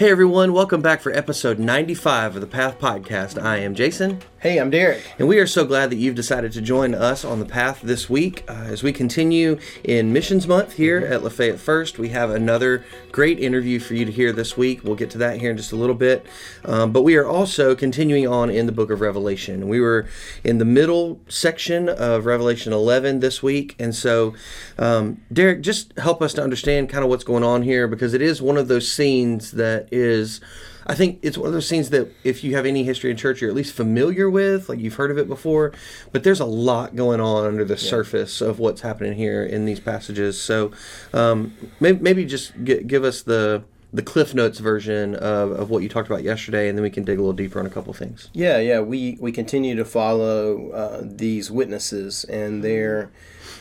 Hey everyone, welcome back for episode 95 of the Path Podcast. I am Jason. Hey, I'm Derek. And we are so glad that you've decided to join us on the path this week. Uh, as we continue in Missions Month here at Lafayette First, we have another great interview for you to hear this week. We'll get to that here in just a little bit. Um, but we are also continuing on in the book of Revelation. We were in the middle section of Revelation 11 this week. And so, um, Derek, just help us to understand kind of what's going on here because it is one of those scenes that is I think it's one of those scenes that if you have any history in church, you're at least familiar with, like you've heard of it before. But there's a lot going on under the yeah. surface of what's happening here in these passages. So um, maybe, maybe, just g- give us the the Cliff Notes version of, of what you talked about yesterday, and then we can dig a little deeper on a couple things. Yeah, yeah. We we continue to follow uh, these witnesses and their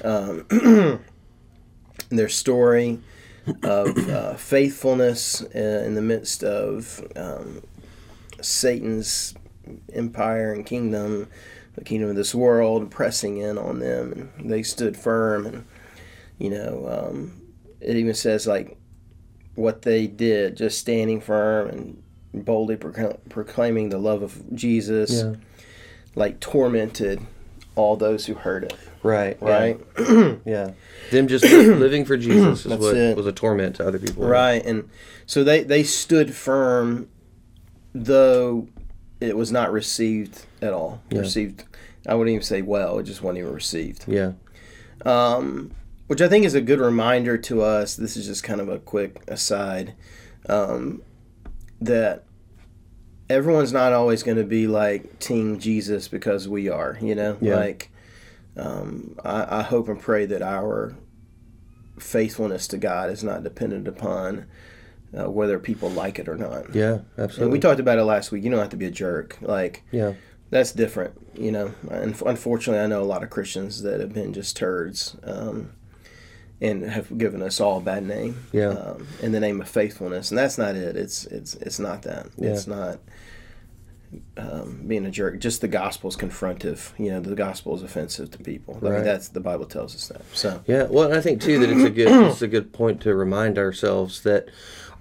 um, their story of uh, faithfulness uh, in the midst of um, Satan's empire and kingdom, the kingdom of this world, pressing in on them, and they stood firm. And you know, um, it even says like what they did, just standing firm and boldly proclaiming the love of Jesus, yeah. like tormented all those who heard it. Right. Right. Yeah. yeah. Them just living for Jesus is what it. was a torment to other people. Right. And so they they stood firm, though it was not received at all. Yeah. Received. I wouldn't even say well. It just wasn't even received. Yeah. Um, which I think is a good reminder to us. This is just kind of a quick aside. Um, that everyone's not always going to be like Team Jesus because we are, you know? Yeah. Like, um, I, I, hope and pray that our faithfulness to God is not dependent upon uh, whether people like it or not. Yeah, absolutely. And we talked about it last week. You don't have to be a jerk. Like, yeah, that's different. You know, and unfortunately, I know a lot of Christians that have been just turds. Um, and have given us all a bad name, yeah. Um, in the name of faithfulness, and that's not it. It's it's it's not that. Yeah. It's not um, being a jerk. Just the gospel is confrontive. You know, the gospel is offensive to people. I mean, that's the Bible tells us that. So yeah, well, I think too that it's a good it's a good point to remind ourselves that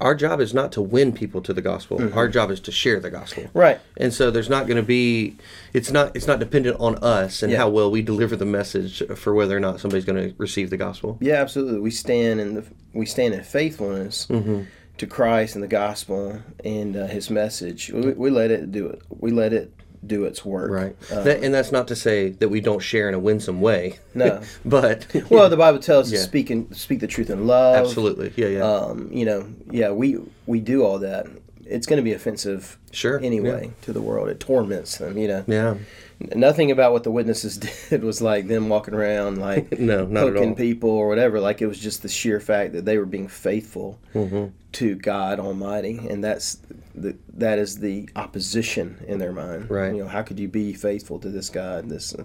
our job is not to win people to the gospel. Mm-hmm. Our job is to share the gospel. Right. And so there's not going to be it's not it's not dependent on us and yeah. how well we deliver the message for whether or not somebody's going to receive the gospel. Yeah, absolutely. We stand in the we stand in faithfulness. Mm-hmm to Christ and the gospel and uh, His message. We, we, let it do it. We let it do its work. Right. Uh, that, and that's not to say that we don't share in a winsome way. No. but well, the Bible tells us yeah. to speak and speak the truth in love. Absolutely. Yeah. Yeah. Um, you know. Yeah. We we do all that. It's going to be offensive. Sure. Anyway, yeah. to the world, it torments them. You know. Yeah nothing about what the witnesses did was like them walking around like no, people or whatever. Like it was just the sheer fact that they were being faithful mm-hmm. to God Almighty, and that's the, that is the opposition in their mind. Right. You know, how could you be faithful to this God? This uh,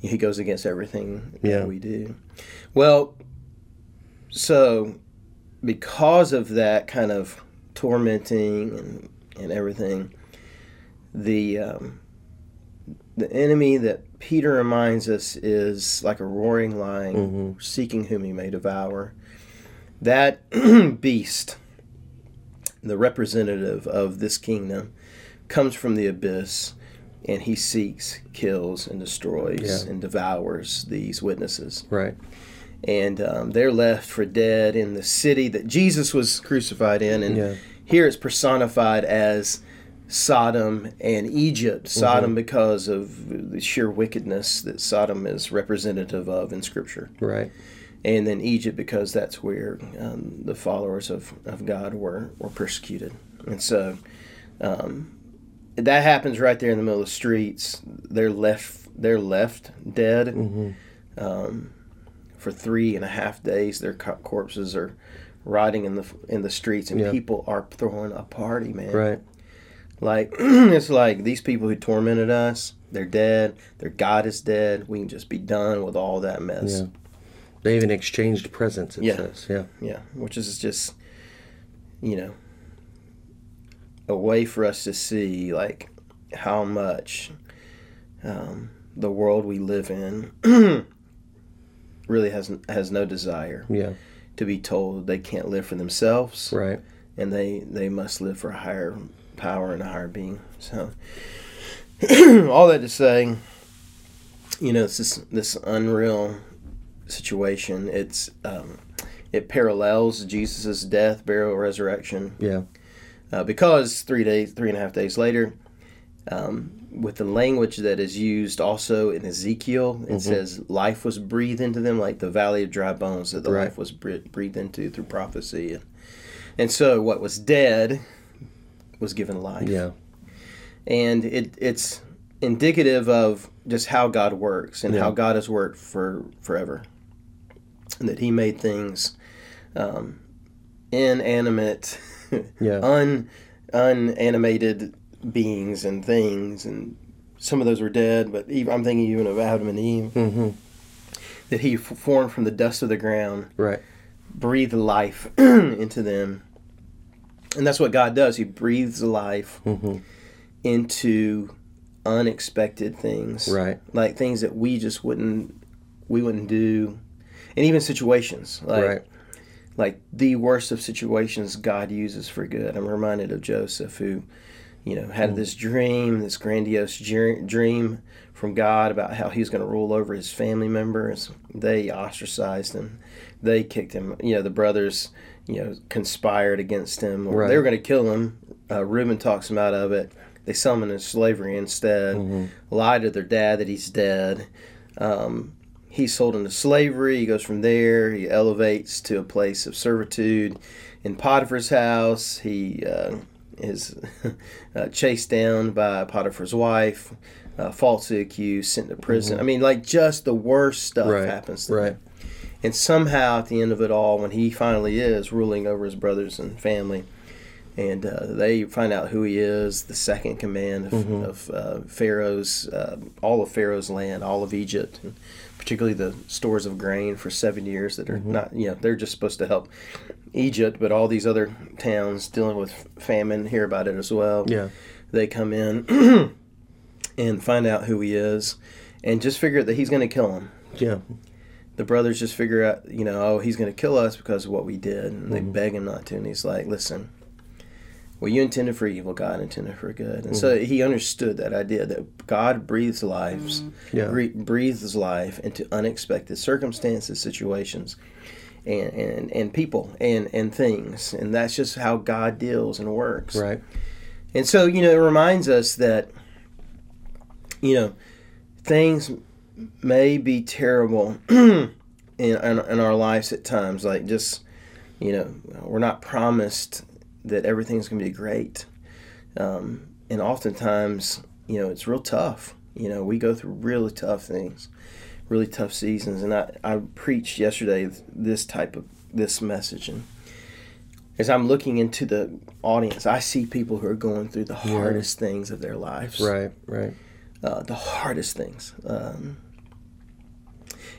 he goes against everything yeah. that we do. Well, so because of that kind of tormenting and and everything, the um, the enemy that Peter reminds us is like a roaring lion mm-hmm. seeking whom he may devour. That beast, the representative of this kingdom, comes from the abyss and he seeks, kills, and destroys yeah. and devours these witnesses. Right. And um, they're left for dead in the city that Jesus was crucified in. And yeah. here it's personified as Sodom and Egypt. Sodom mm-hmm. because of the sheer wickedness that Sodom is representative of in Scripture. Right. And then Egypt because that's where um, the followers of, of God were, were persecuted. And so um, that happens right there in the middle of the streets. They're left they're left dead mm-hmm. um, for three and a half days. Their corpses are rotting in the in the streets, and yeah. people are throwing a party, man. Right. Like it's like these people who tormented us, they're dead. Their God is dead. We can just be done with all that mess. Yeah. They even exchanged presents. It yeah. says, yeah, yeah, which is just, you know, a way for us to see like how much um, the world we live in really has has no desire. Yeah. To be told they can't live for themselves. Right and they they must live for a higher power and a higher being. So, all that to say, you know, it's this this unreal situation. It's um, it parallels Jesus' death, burial, resurrection. Yeah. Uh, because three days, three and a half days later, um, with the language that is used also in Ezekiel, it Mm-hmm. says life was breathed into them, like the valley of dry bones that the Right. life was breathed into through prophecy, and, and so what was dead was given life Yeah. and it it's indicative of just how God works and Yeah. how God has worked for forever, and that He made things um, inanimate, Yeah. un unanimated beings and things, and some of those were dead. But even, I'm thinking even of Adam and Eve, Mm-hmm. that He formed from the dust of the ground, Right. breathed life into them, and that's what God does. He breathes life Mm-hmm. into unexpected things Right. like things that we just wouldn't we wouldn't do and even situations like right. like the worst of situations god uses for good i'm reminded of joseph who you know had this dream this grandiose dream from god about how he was going to rule over his family members they ostracized him they kicked him you know the brothers you know conspired against him or Right. they were going to kill him uh, reuben talks him out of it they sell him into slavery instead Mm-hmm. lie to their dad that he's dead um, he's sold into slavery. He goes from there. He elevates to a place of servitude in Potiphar's house. He uh, is uh, chased down by Potiphar's wife, uh, falsely accused, sent to prison. I mean, like just the worst stuff Mm-hmm. Right. happens to Right. him. And somehow, at the end of it all, when he finally is ruling over his brothers and family, and uh, they find out who he is, the second command of, Mm-hmm. of uh, Pharaoh's, uh, all of Pharaoh's land, all of Egypt, and particularly the stores of grain for seven years that are Mm-hmm. not, you know, they're just supposed to help Egypt, but all these other towns dealing with famine hear about it as well. Yeah. They come in and find out who he is, and just figure that he's going to kill him Yeah. The brothers just figure out, you know, oh, he's going to kill us because of what we did. And Mm-hmm. they beg him not to. And he's like, listen, well, you intended for evil, God intended for good. And so Mm-hmm. he understood that idea that God breathes lives, Yeah. bre- breathes life into unexpected circumstances, situations, and, and, and people and, and things. And that's just how God deals and works. Right. And so, you know, it reminds us that, you know, things may be terrible in, in, in our lives at times. Like, just, you know, we're not promised that everything's going to be great. Um, and oftentimes, you know, it's real tough. You know, we go through really tough things, really tough seasons. And I, I preached yesterday this type of this message. And as I'm looking into the audience, I see people who are going through the hardest things of their lives. Right. Right. Uh, the hardest things. Um,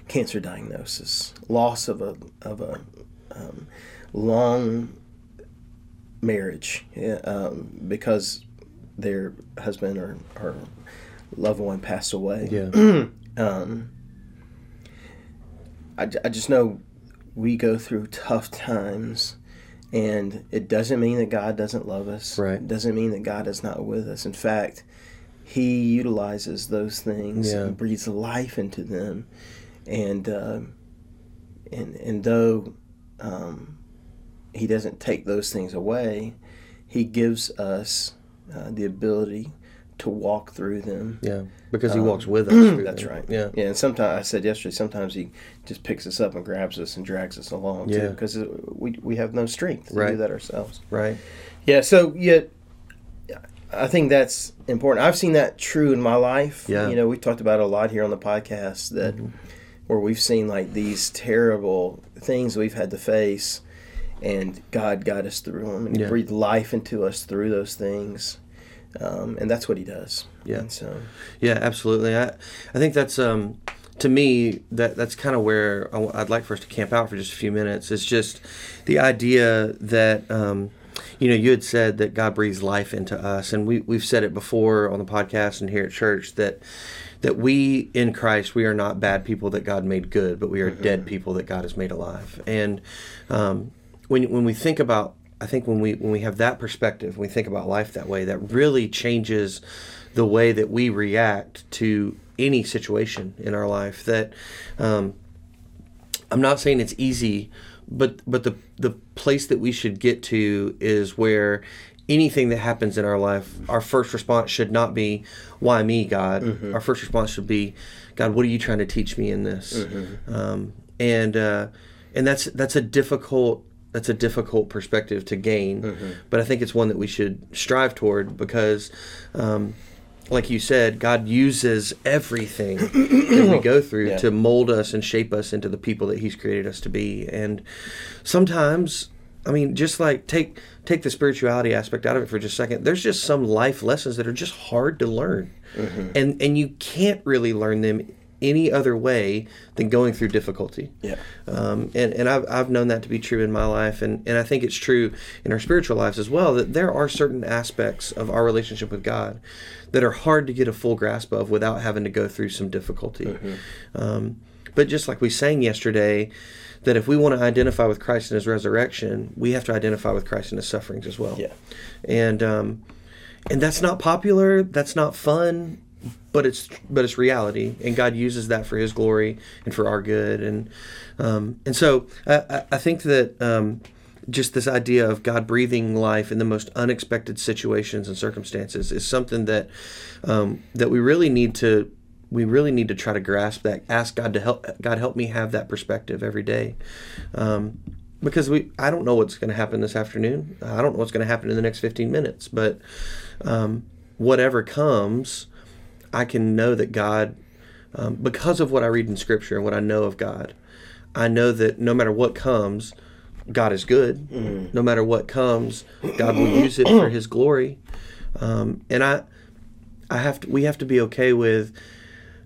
cancer diagnosis, loss of a of a um, long marriage yeah, um, because their husband or, or loved one passed away. Yeah. Um, I, I just know we go through tough times, and it doesn't mean that God doesn't love us. Right. It doesn't mean that God is not with us. In fact, He utilizes those things Yeah. and breathes life into them, and uh, and and though um, He doesn't take those things away, He gives us uh, the ability to walk through them. Yeah. Because he Um, walks with us. That's them. right. Yeah. Yeah, and sometimes I said yesterday, sometimes he just picks us up and grabs us and drags us along Yeah. because we we have no strength to do that ourselves. Right. Yeah. So yet, I think that's important. I've seen that true in my life. Yeah. Mm-hmm. You know, we talked about it a lot here on the podcast that where we've seen like these terrible things we've had to face, and God got us through them and Yeah. breathed life into us through those things. Um, and that's what he does. Yeah. And so, Yeah, absolutely. I, I think that's um, to me that that's kind of where I, would like for us to camp out for just a few minutes. It's just the idea that um, you know you had said that God breathes life into us, and we we've said it before on the podcast and here at church that that we in Christ we are not bad people that God made good, but we are dead people that God has made alive. And um, when when we think about I think when we when we have that perspective, when we think about life that way, that really changes the way that we react to any situation in our life. That um, I'm not saying it's easy, but but the the place that we should get to is where anything that happens in our life, our first response should not be, "Why me, God?" Mm-hmm. Our first response should be, "God, what are you trying to teach me in this?" Mm-hmm. Um, and uh, and that's that's a difficult that's a difficult perspective to gain, mm-hmm. but I think it's one that we should strive toward because, um, like you said, God uses everything that we go through yeah. to mold us and shape us into the people that He's created us to be. And sometimes, I mean, just like take take the spirituality aspect out of it for just a second. There's just some life lessons that are just hard to learn, mm-hmm. and and you can't really learn them any other way than going through difficulty. Yeah. Um, and and I've, I've known that to be true in my life, and, and I think it's true in our spiritual lives as well, that there are certain aspects of our relationship with God that are hard to get a full grasp of without having to go through some difficulty. Mm-hmm. Um, but just like we sang yesterday, that if we want to identify with Christ in his resurrection, we have to identify with Christ in his sufferings as well. Yeah. And, um, and that's not popular. That's not fun but it's but it's reality, and God uses that for His glory and for our good, and um, and so I, I think that um, just this idea of God breathing life in the most unexpected situations and circumstances is something that um, that we really need to we really need to try to grasp that. Ask God to help God help me have that perspective every day. Um, because we, I don't know what's going to happen this afternoon. I don't know what's going to happen in the next 15 minutes. But um, whatever comes, I can know that God, um, because of what I read in Scripture and what I know of God, I know that no matter what comes, God is good. Mm. No matter what comes, God will use it for His glory. Um, and I, I have to. We have to be okay with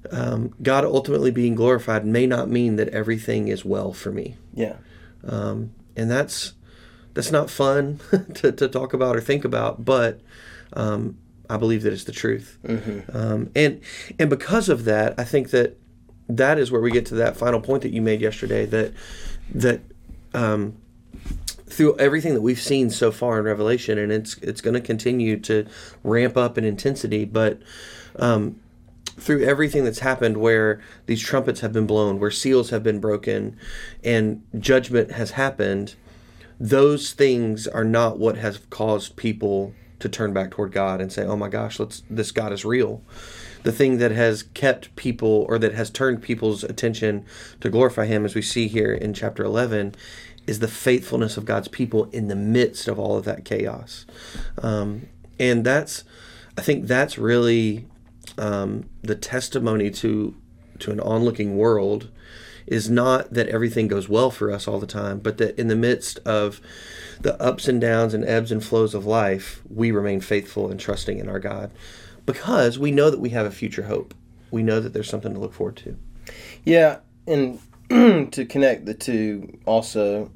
um, God ultimately being glorified. May not mean that everything is well for me. Yeah. Um, and that's that's not fun to, to talk about or think about, but um, I believe that it's the truth. Mm-hmm. Um, and and because of that, I think that that is where we get to that final point that you made yesterday. That that um, through everything that we've seen so far in Revelation, and it's it's going to continue to ramp up in intensity, but um, through everything that's happened, where these trumpets have been blown, where seals have been broken, and judgment has happened, those things are not what has caused people to turn back toward God and say, "Oh my gosh, let's this God is real." The thing that has kept people or that has turned people's attention to glorify him as we see here in chapter 11 is the faithfulness of God's people in the midst of all of that chaos. Um, and that's I think that's really um, the testimony to to an onlooking world is not that everything goes well for us all the time, but that in the midst of the ups and downs and ebbs and flows of life, we remain faithful and trusting in our God because we know that we have a future hope. We know that there's something to look forward to. Yeah, and to connect the two also,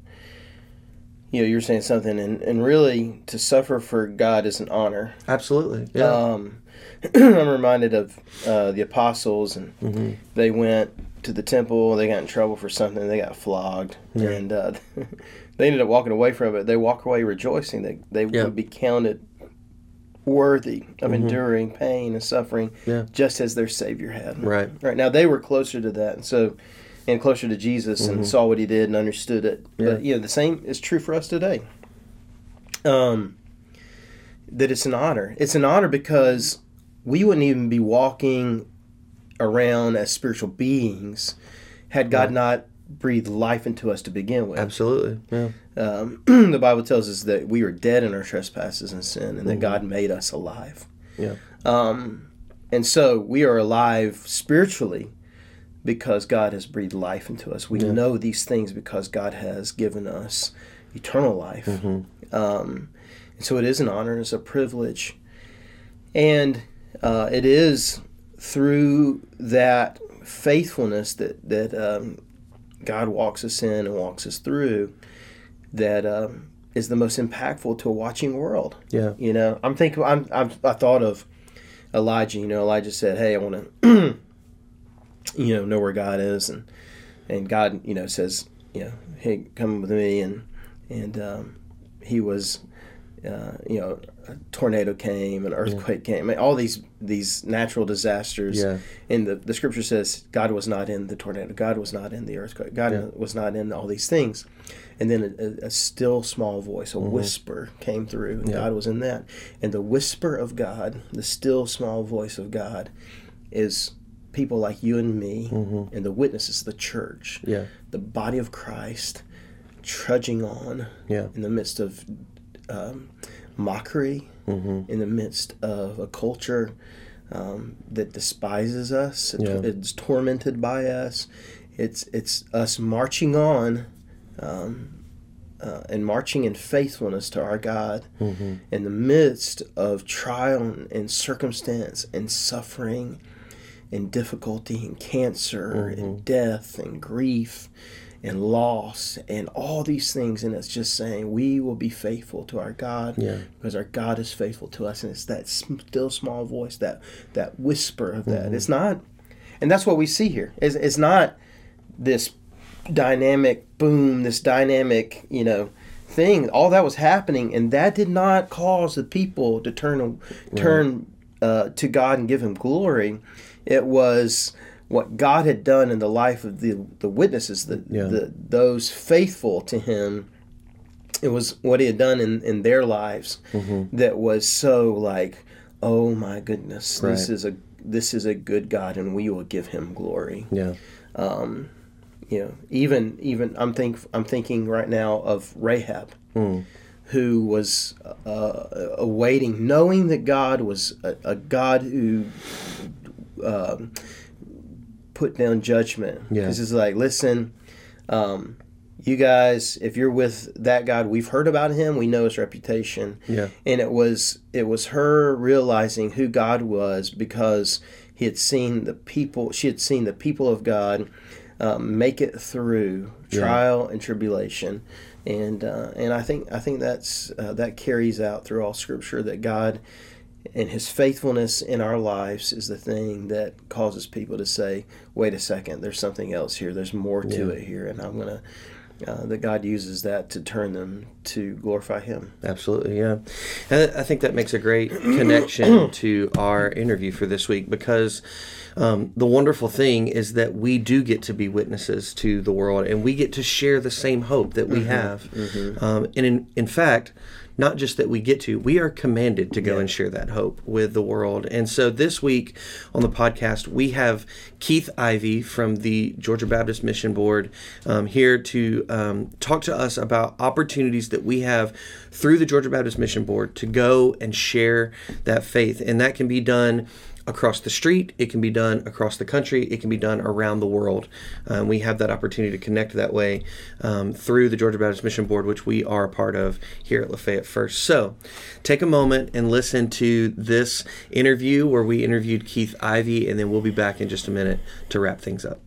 you know, you're saying something, and, and really to suffer for God is an honor. Absolutely. Yeah. Um, I'm reminded of uh, the apostles, and mm-hmm. they went to the temple. They got in trouble for something. They got flogged, yeah. and uh, they ended up walking away from it. They walk away rejoicing. They they yeah. would be counted worthy of mm-hmm. enduring pain and suffering, yeah. just as their Savior had. Right. Right. Now they were closer to that, and so and closer to Jesus, mm-hmm. and saw what He did and understood it. But you know, the same is true for us today. Um, that it's an honor. It's an honor because we wouldn't even be walking around as spiritual beings had God not breathed life into us to begin with. Absolutely. Yeah. Um, the Bible tells us that we are dead in our trespasses and sin, and mm-hmm. that God made us alive. Yeah. Um, and so we are alive spiritually because God has breathed life into us. We yeah. know these things because God has given us eternal life. Mm-hmm. Um, and so it is an honor, it's a privilege, and uh, it is through that faithfulness that that um, God walks us in and walks us through that um, is the most impactful to a watching world. Yeah, you know, I'm thinking I'm, I'm I thought of Elijah. You know, Elijah said, "Hey, I want to, you know, know where God is," and and God, you know, says, you know, "Hey, come with me," and and um, he was uh, you know, a tornado came, an earthquake yeah. came, all these these natural disasters. Yeah. And the, the scripture says God was not in the tornado, God was not in the earthquake, God yeah. was not in all these things. And then a, a still small voice, a mm-hmm. whisper came through, and yeah. God was in that. And the whisper of God, the still small voice of God, is people like you and me, mm-hmm. and the witnesses, the church, yeah. the body of Christ, trudging on yeah. in the midst of um, mockery mm-hmm. in the midst of a culture um, that despises us. Yeah. It's tormented by us. It's it's us marching on, um, uh, and marching in faithfulness to our God mm-hmm. in the midst of trial and circumstance and suffering, and difficulty and cancer mm-hmm. and death and grief and loss and all these things and it's just saying we will be faithful to our god yeah. because our god is faithful to us and it's that still small voice that that whisper of that. Mm-hmm. it's not and that's what we see here. It's, it's not this dynamic boom this dynamic you know thing. All that was happening and that did not cause the people to turn turn uh, to god and give him glory. It was what God had done in the life of the the witnesses, the, yeah. the those faithful to Him. It was what He had done in in their lives mm-hmm. that was so like, oh my goodness, right. this is a this is a good God, and we will give Him glory. Yeah. Um, you know, even even I'm think I'm thinking right now of Rahab. Mm. Who was uh, awaiting, knowing that God was a, a God who uh, put down judgment. Because yeah. it's like, listen, um, you guys, if you're with that God, we've heard about him, we know his reputation. Yeah. And it was it was her realizing who God was because he had seen the people she had seen the people of God um, make it through trial yeah. and tribulation. And uh, and I think I think that's uh, that carries out through all Scripture that God and his faithfulness in our lives is the thing that causes people to say, wait a second, there's something else here. There's more to yeah. it here. And I'm going to, uh, that God uses that to turn them to glorify Him. Absolutely, yeah. And I think that makes a great connection to our interview for this week because um, the wonderful thing is that we do get to be witnesses to the world and we get to share the same hope that we mm-hmm. have. Mm-hmm. Um, and in, in fact, not just that we get to, we are commanded to go yeah. and share that hope with the world. And so this week on the podcast, we have Keith Ivy from the Georgia Baptist Mission Board um, here to um, talk to us about opportunities that we have through the Georgia Baptist Mission Board to go and share that faith. And that can be done across the street, it can be done across the country, it can be done around the world. Um, we have that opportunity to connect that way um, through the Georgia Baptist Mission Board, which we are a part of here at Lafayette First. So take a moment and listen to this interview where we interviewed Keith Ivy, and then we'll be back in just a minute to wrap things up.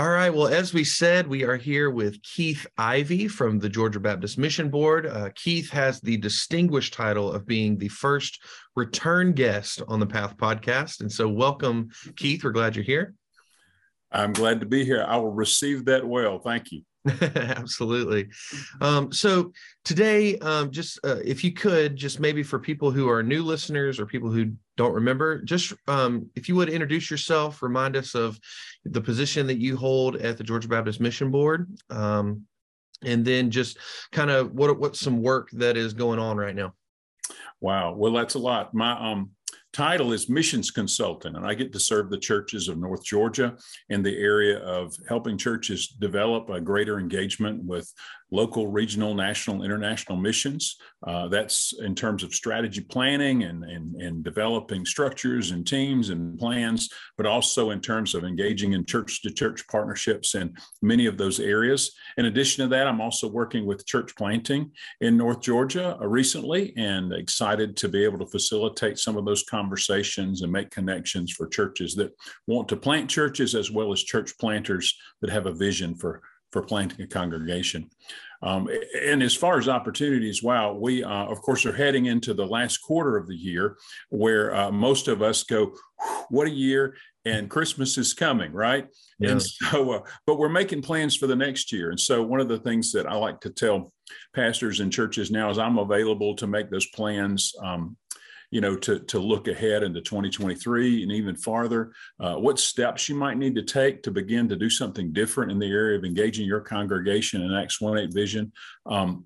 All right. Well, as we said, we are here with Keith Ivy from the Georgia Baptist Mission Board. Uh, Keith has the distinguished title of being the first return guest on the Path podcast. And so, welcome, Keith. We're glad you're here. I'm glad to be here. I will receive that well. Thank you. Absolutely. Um, so today, um, just uh, if you could, just maybe for people who are new listeners or people who don't remember, just um, if you would introduce yourself, remind us of the position that you hold at the Georgia Baptist Mission Board, um, and then just kind of what what's some work that is going on right now. Wow. Well, that's a lot. My um title is missions consultant, and I get to serve the churches of North Georgia in the area of helping churches develop a greater engagement with local, regional, national, international missions. Uh, that's in terms of strategy planning and, and, and developing structures and teams and plans, but also in terms of engaging in church to church partnerships in many of those areas. In addition to that, I'm also working with church planting in North Georgia uh, recently and excited to be able to facilitate some of those conversations and make connections for churches that want to plant churches as well as church planters that have a vision for for planting a congregation. Um, and as far as opportunities, wow, we uh, of course are heading into the last quarter of the year where uh, most of us go, what a year, and Christmas is coming, right? Yeah. And so, uh, but we're making plans for the next year. And so, one of the things that I like to tell pastors and churches now is I'm available to make those plans. Um, you know, to, to look ahead into 2023 and even farther, uh, what steps you might need to take to begin to do something different in the area of engaging your congregation in Acts 1 8 vision. Um,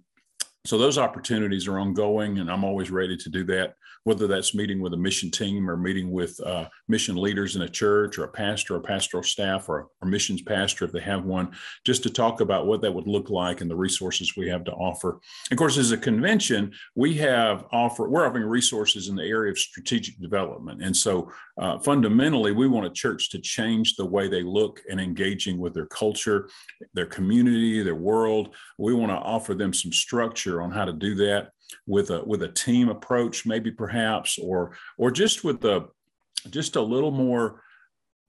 so those opportunities are ongoing, and I'm always ready to do that whether that's meeting with a mission team or meeting with uh, mission leaders in a church or a pastor or pastoral staff or a missions pastor if they have one, just to talk about what that would look like and the resources we have to offer. Of course, as a convention, we have offer we're offering resources in the area of strategic development, and so uh, fundamentally, we want a church to change the way they look and engaging with their culture, their community, their world. We want to offer them some structure on how to do that with a with a team approach, maybe perhaps, or or just with a just a little more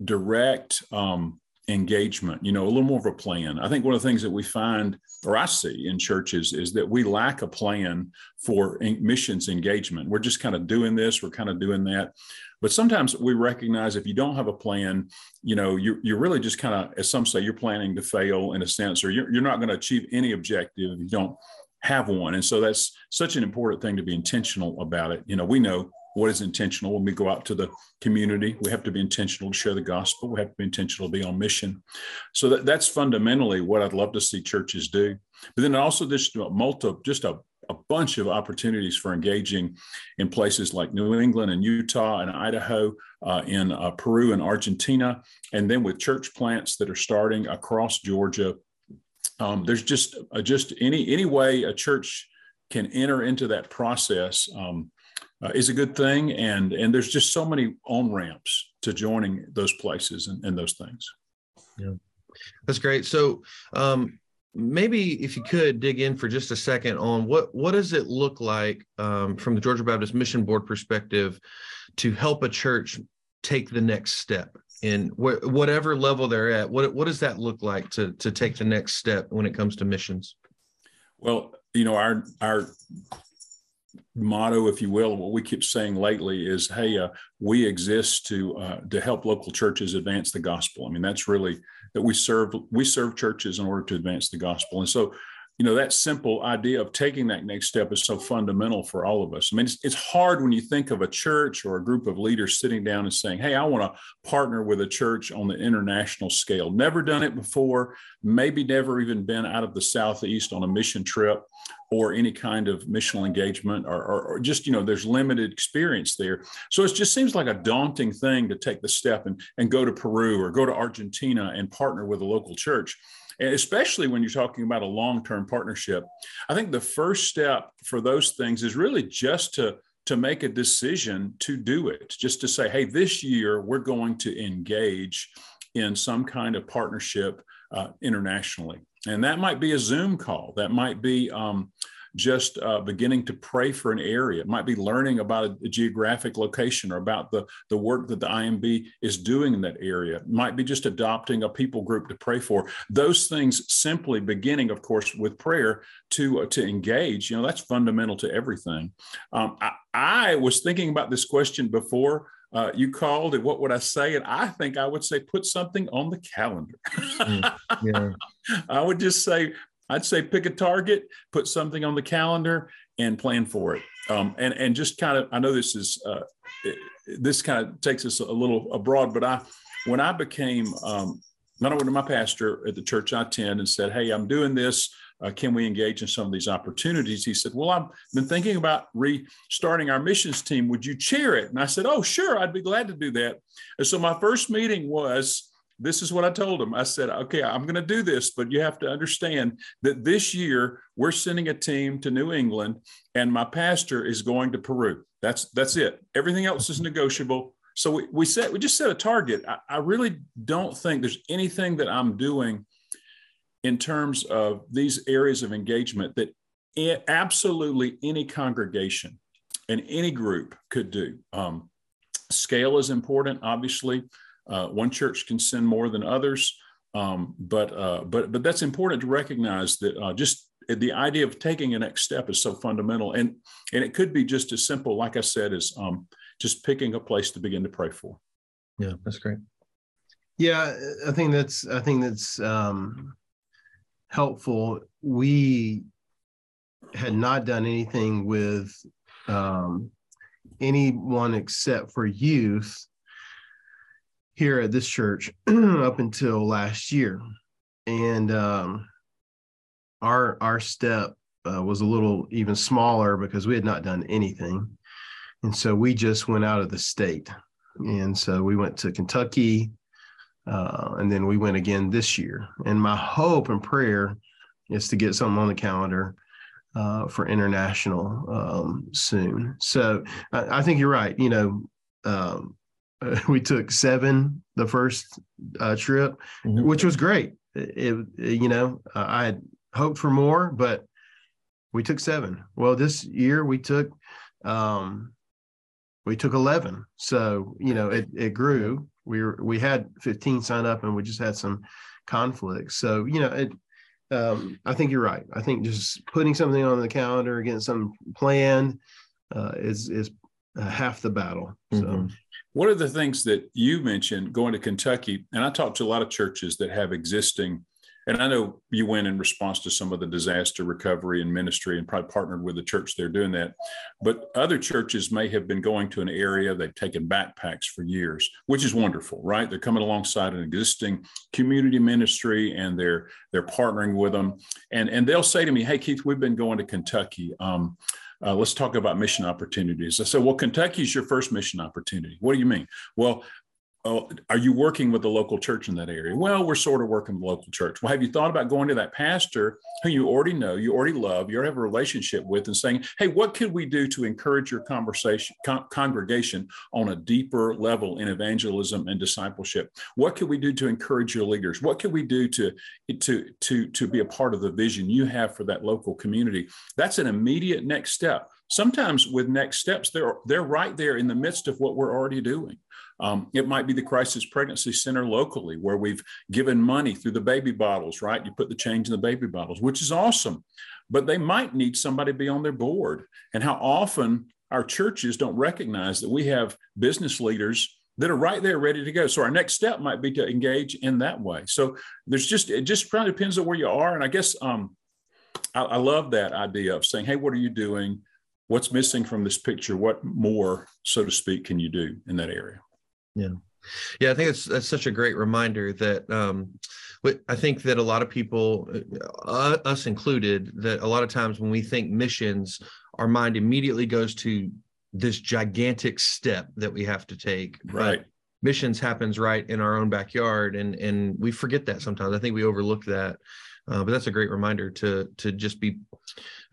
direct um, engagement. You know, a little more of a plan. I think one of the things that we find, or I see in churches, is that we lack a plan for missions engagement. We're just kind of doing this, we're kind of doing that. But sometimes we recognize if you don't have a plan, you know, you're, you're really just kind of, as some say, you're planning to fail in a sense, or you're, you're not going to achieve any objective if you don't have one. And so that's such an important thing to be intentional about it. You know, we know what is intentional when we go out to the community. We have to be intentional to share the gospel. We have to be intentional to be on mission. So that, that's fundamentally what I'd love to see churches do. But then also this multi, just a, a bunch of opportunities for engaging in places like New England and Utah and Idaho, uh, in uh, Peru and Argentina, and then with church plants that are starting across Georgia um, there's just uh, just any any way a church can enter into that process um, uh, is a good thing, and and there's just so many on ramps to joining those places and, and those things. Yeah, that's great. So. Um, maybe if you could dig in for just a second on what what does it look like um, from the Georgia Baptist Mission Board perspective to help a church take the next step in wh- whatever level they're at what what does that look like to to take the next step when it comes to missions? Well you know our our motto if you will what we keep saying lately is hey uh, we exist to uh, to help local churches advance the gospel. I mean that's really that we serve we serve churches in order to advance the gospel. And so you know that simple idea of taking that next step is so fundamental for all of us. I mean it's, it's hard when you think of a church or a group of leaders sitting down and saying hey i want to partner with a church on the international scale. Never done it before maybe never even been out of the southeast on a mission trip or any kind of missional engagement or, or, or, just you know there's limited experience there. So it just seems like a daunting thing to take the step and, and go to peru or go to argentina and partner with a local church especially when you're talking about a long-term partnership i think the first step for those things is really just to to make a decision to do it just to say hey this year we're going to engage in some kind of partnership uh, internationally. And that might be a zoom call. That might be um, just uh, beginning to pray for an area. It might be learning about a, a, geographic location or about the, the work that the IMB is doing in that area. It might be just adopting a people group to pray for. Those things simply beginning, of course, with prayer to, uh, to engage, you know, that's fundamental to everything. Um, I, I was thinking about this question before uh, you called it what would I say? And I think I would say put something on the calendar. mm, yeah. I would just say I'd say pick a target, put something on the calendar, and plan for it. Um, and and just kind of, I know this is uh, this kind of takes us a little abroad, but I when I became um, not only my pastor at the church I attend and said, "Hey, I'm doing this. Uh, can we engage in some of these opportunities?" He said, "Well, I've been thinking about restarting our missions team. Would you chair it?" And I said, "Oh, sure. I'd be glad to do that." And so my first meeting was this is what I told them. I said, okay, I'm going to do this, but you have to understand that this year we're sending a team to New England and my pastor is going to Peru. That's that's it. Everything else is negotiable. So we, we set we just set a target. I, I really don't think there's anything that I'm doing in terms of these areas of engagement that absolutely any congregation and any group could do. Um, scale is important, obviously. Uh, one church can send more than others. Um, but uh, but but that's important to recognize that uh, just the idea of taking a next step is so fundamental, and and it could be just as simple, like I said, as um, just picking a place to begin to pray for. Yeah, that's great. Yeah, I think that's I think that's um, helpful. We had not done anything with um, anyone except for youth here at this church up until last year, and um, our our step uh, was a little even smaller because we had not done anything, and so we just went out of the state, and so we went to Kentucky, uh, and then we went again this year. And my hope and prayer is to get something on the calendar uh, for international um, soon. So I, I, think you're right. You know, um, we took seven the first uh, trip, mm-hmm. which was great. It, it you know, I had hoped for more, but we took seven. Well, this year we took um, we took eleven. So you know, it it grew. We were we had fifteen sign up, and we just had some conflicts. So you know, it um, I think you're right. I think just putting something on the calendar, getting something planned, uh, is is uh, half the battle. So. Mm-hmm. One of the things that you mentioned going to Kentucky, and I talked to a lot of churches that have existing and I know you went in response to some of the disaster recovery and ministry and probably partnered with the church there doing that. But other churches may have been going to an area, they've taken backpacks for years, which is wonderful, right? They're coming alongside an existing community ministry and they're they're partnering with them. And, and they'll say to me, Hey, Keith, we've been going to Kentucky. Um, uh, let's talk about mission opportunities. I said, well, Kentucky is your first mission opportunity. What do you mean? Well, oh, are you working with the local church in that area? Well, we're sort of working with the local church. Well, have you thought about going to that pastor who you already know, you already love, you already have a relationship with, and saying, hey, what could we do to encourage your conversation con- congregation on a deeper level in evangelism and discipleship? What could we do to encourage your leaders? What could we do to to to to be a part of the vision you have for that local community? That's an immediate next step. Sometimes with next steps, they're they're right there in the midst of what we're already doing. Um, it might be the Crisis Pregnancy Center locally, where we've given money through the baby bottles, right? You put the change in the baby bottles, which is awesome. But they might need somebody to be on their board. And how often our churches don't recognize that we have business leaders that are right there ready to go. So our next step might be to engage in that way. So there's just, it just probably depends on where you are. And I guess um, I, I love that idea of saying, hey, what are you doing? What's missing from this picture? What more, so to speak, can you do in that area? Yeah. Yeah, I think it's that's such a great reminder that um, I think that a lot of people, uh, us included, that a lot of times when we think missions, our mind immediately goes to this gigantic step that we have to take. Right. But missions happens right in our own backyard, and and we forget that sometimes. I think we overlook that. Uh, but that's a great reminder to to just be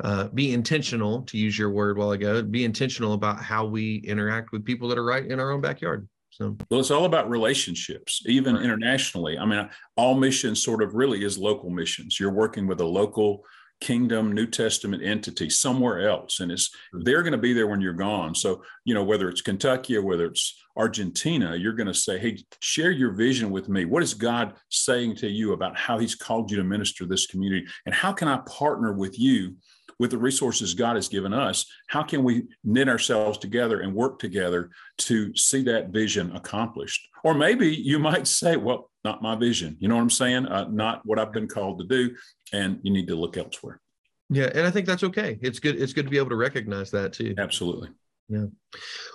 uh, be intentional to use your word while ago be intentional about how we interact with people that are right in our own backyard so, well, it's all about relationships, even right. internationally. I mean, all missions sort of really is local missions. You're working with a local kingdom new testament entity somewhere else and it's they're going to be there when you're gone so you know whether it's kentucky or whether it's argentina you're going to say hey share your vision with me what is god saying to you about how he's called you to minister this community and how can i partner with you with the resources God has given us, how can we knit ourselves together and work together to see that vision accomplished? Or maybe you might say, well, not my vision. You know what I'm saying? Uh, not what I've been called to do. And you need to look elsewhere. Yeah. And I think that's okay. It's good. It's good to be able to recognize that too. Absolutely. Yeah.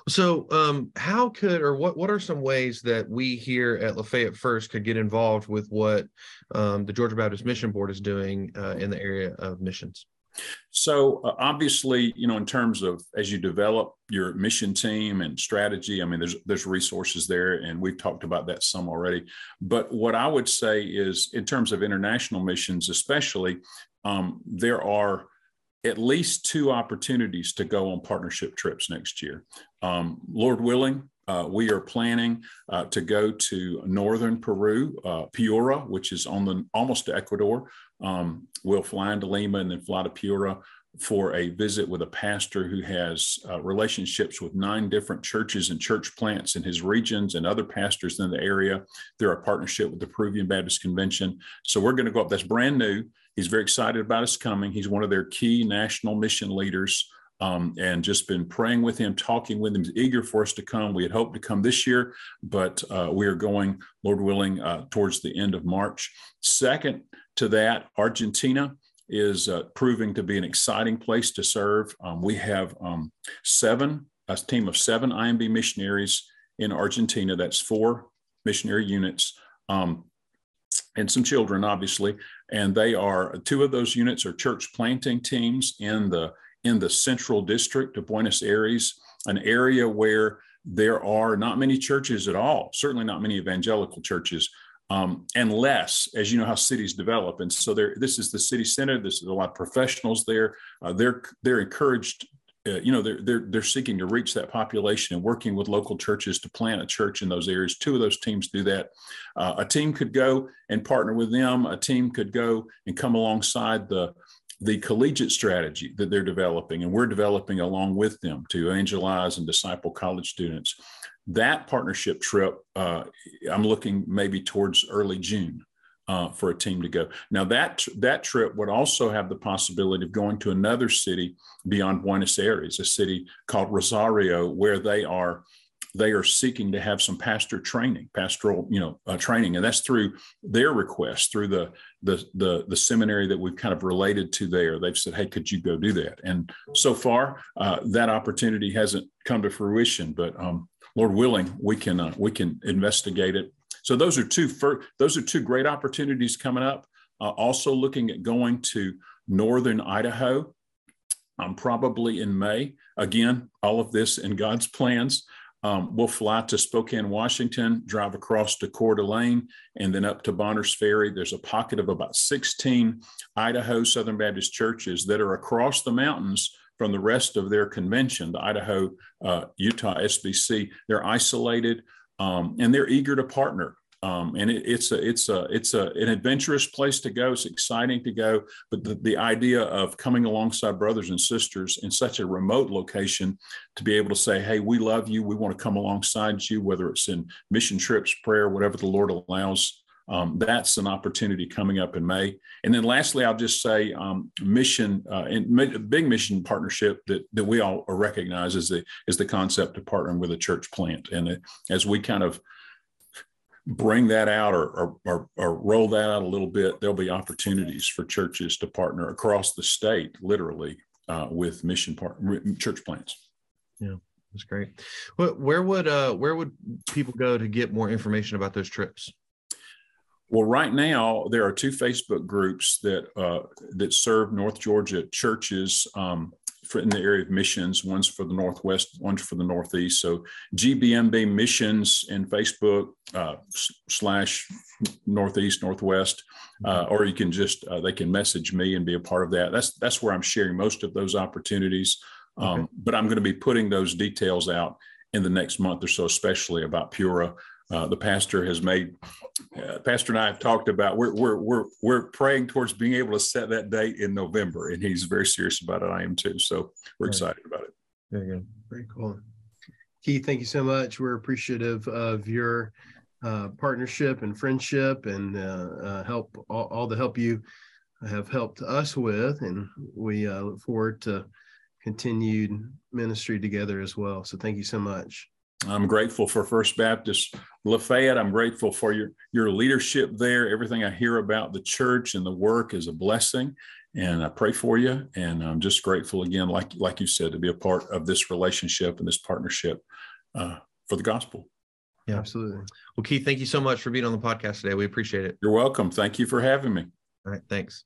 So, um, how could or what what are some ways that we here at Lafayette First could get involved with what um, the Georgia Baptist Mission Board is doing uh, in the area of missions? So uh, obviously, you know, in terms of as you develop your mission team and strategy, I mean, there's there's resources there, and we've talked about that some already. But what I would say is, in terms of international missions, especially, um, there are at least two opportunities to go on partnership trips next year. Um, Lord willing, uh, we are planning uh, to go to northern Peru, uh, Piura, which is on the almost to Ecuador. Um, we'll fly into Lima and then fly to Piura for a visit with a pastor who has uh, relationships with nine different churches and church plants in his regions and other pastors in the area. They're a partnership with the Peruvian Baptist Convention. So we're going to go up. That's brand new. He's very excited about us coming. He's one of their key national mission leaders. Um, and just been praying with him, talking with him, He's eager for us to come. We had hoped to come this year, but uh, we are going, Lord willing, uh, towards the end of March. Second to that, Argentina is uh, proving to be an exciting place to serve. Um, we have um, seven, a team of seven IMB missionaries in Argentina. That's four missionary units um, and some children, obviously. And they are two of those units are church planting teams in the in the central district of Buenos Aires, an area where there are not many churches at all, certainly not many evangelical churches um, and less as you know how cities develop. And so there, this is the city center. This is a lot of professionals there. Uh, they're they're encouraged. Uh, you know they're, they're they're seeking to reach that population and working with local churches to plant a church in those areas. Two of those teams do that. Uh, a team could go and partner with them. A team could go and come alongside the the collegiate strategy that they're developing, and we're developing along with them to evangelize and disciple college students that partnership trip, uh, I'm looking maybe towards early June uh, for a team to go. Now that that trip would also have the possibility of going to another city beyond Buenos Aires, a city called Rosario, where they are they are seeking to have some pastor training, pastoral, you know, uh, training, and that's through their request, through the, the the the seminary that we've kind of related to there. They've said, "Hey, could you go do that?" And so far, uh, that opportunity hasn't come to fruition, but um, Lord willing, we can uh, we can investigate it. So those are two fir- those are two great opportunities coming up. Uh, also looking at going to northern Idaho, um, probably in May. Again, all of this in God's plans. Um, we'll fly to Spokane, Washington, drive across to Coeur d'Alene, and then up to Bonners Ferry. There's a pocket of about 16 Idaho Southern Baptist churches that are across the mountains from the rest of their convention, the Idaho uh, Utah SBC. They're isolated um, and they're eager to partner. Um, and it, it's a it's a it's a an adventurous place to go. It's exciting to go, but the, the idea of coming alongside brothers and sisters in such a remote location to be able to say, "Hey, we love you. We want to come alongside you," whether it's in mission trips, prayer, whatever the Lord allows um, that's an opportunity coming up in May. And then lastly, I'll just say um, mission uh, and big mission partnership that, that we all recognize is the, is the concept of partnering with a church plant. And as we kind of bring that out or, or, or, or, roll that out a little bit, there'll be opportunities for churches to partner across the state, literally, uh, with mission part, church plants. Yeah. That's great. Where would uh, where would people go to get more information about those trips? Well, right now there are two Facebook groups that uh, that serve North Georgia churches um, for, in the area of missions. One's for the Northwest, one's for the Northeast. So GBMB Missions in Facebook uh, slash Northeast Northwest, uh, or you can just uh, they can message me and be a part of that. That's that's where I'm sharing most of those opportunities. Um, okay. But I'm going to be putting those details out in the next month or so, especially about Pura. Uh, the pastor has made. Uh, pastor and I have talked about we're we're we're we're praying towards being able to set that date in November, and he's very serious about it. I am too, so we're excited about it. Very good, very cool. Keith, thank you so much. We're appreciative of your uh, partnership and friendship, and uh, uh, help all, all, the help you have helped us with, and we look forward to continued ministry together as well. So thank you so much. I'm grateful for First Baptist Lafayette. I'm grateful for your your leadership there. Everything I hear about the church and the work is a blessing, and I pray for you. And I'm just grateful again, like like you said, to be a part of this relationship and this partnership uh, for the gospel. Yeah, absolutely. Well, Keith, thank you so much for being on the podcast today. We appreciate it. You're welcome. Thank you for having me. All right, thanks.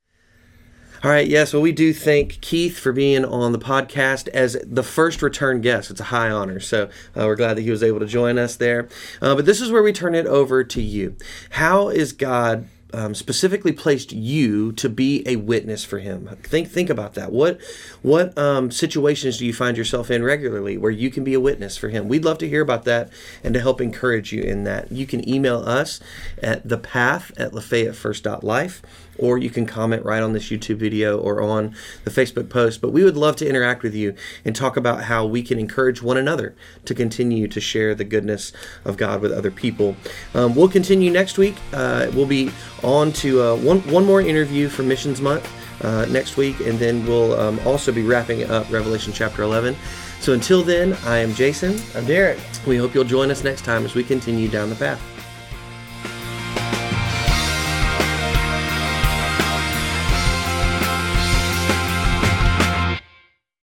All right, yes. Well, we do thank Keith for being on the podcast as the first return guest. It's a high honor. So uh, we're glad that he was able to join us there. Uh, but this is where we turn it over to you. How is God um, specifically placed you to be a witness for Him. Think think about that. What what um, situations do you find yourself in regularly where you can be a witness for Him? We'd love to hear about that and to help encourage you in that. You can email us at the path at lafayettefirst.life or you can comment right on this YouTube video or on the Facebook post. But we would love to interact with you and talk about how we can encourage one another to continue to share the goodness of God with other people. Um, we'll continue next week. Uh, we'll be on to uh, one one more interview for Missions Month. Uh, next week, and then we'll um, also be wrapping up Revelation chapter 11. So until then, I am Jason. I'm Derek. We hope you'll join us next time as we continue down the path.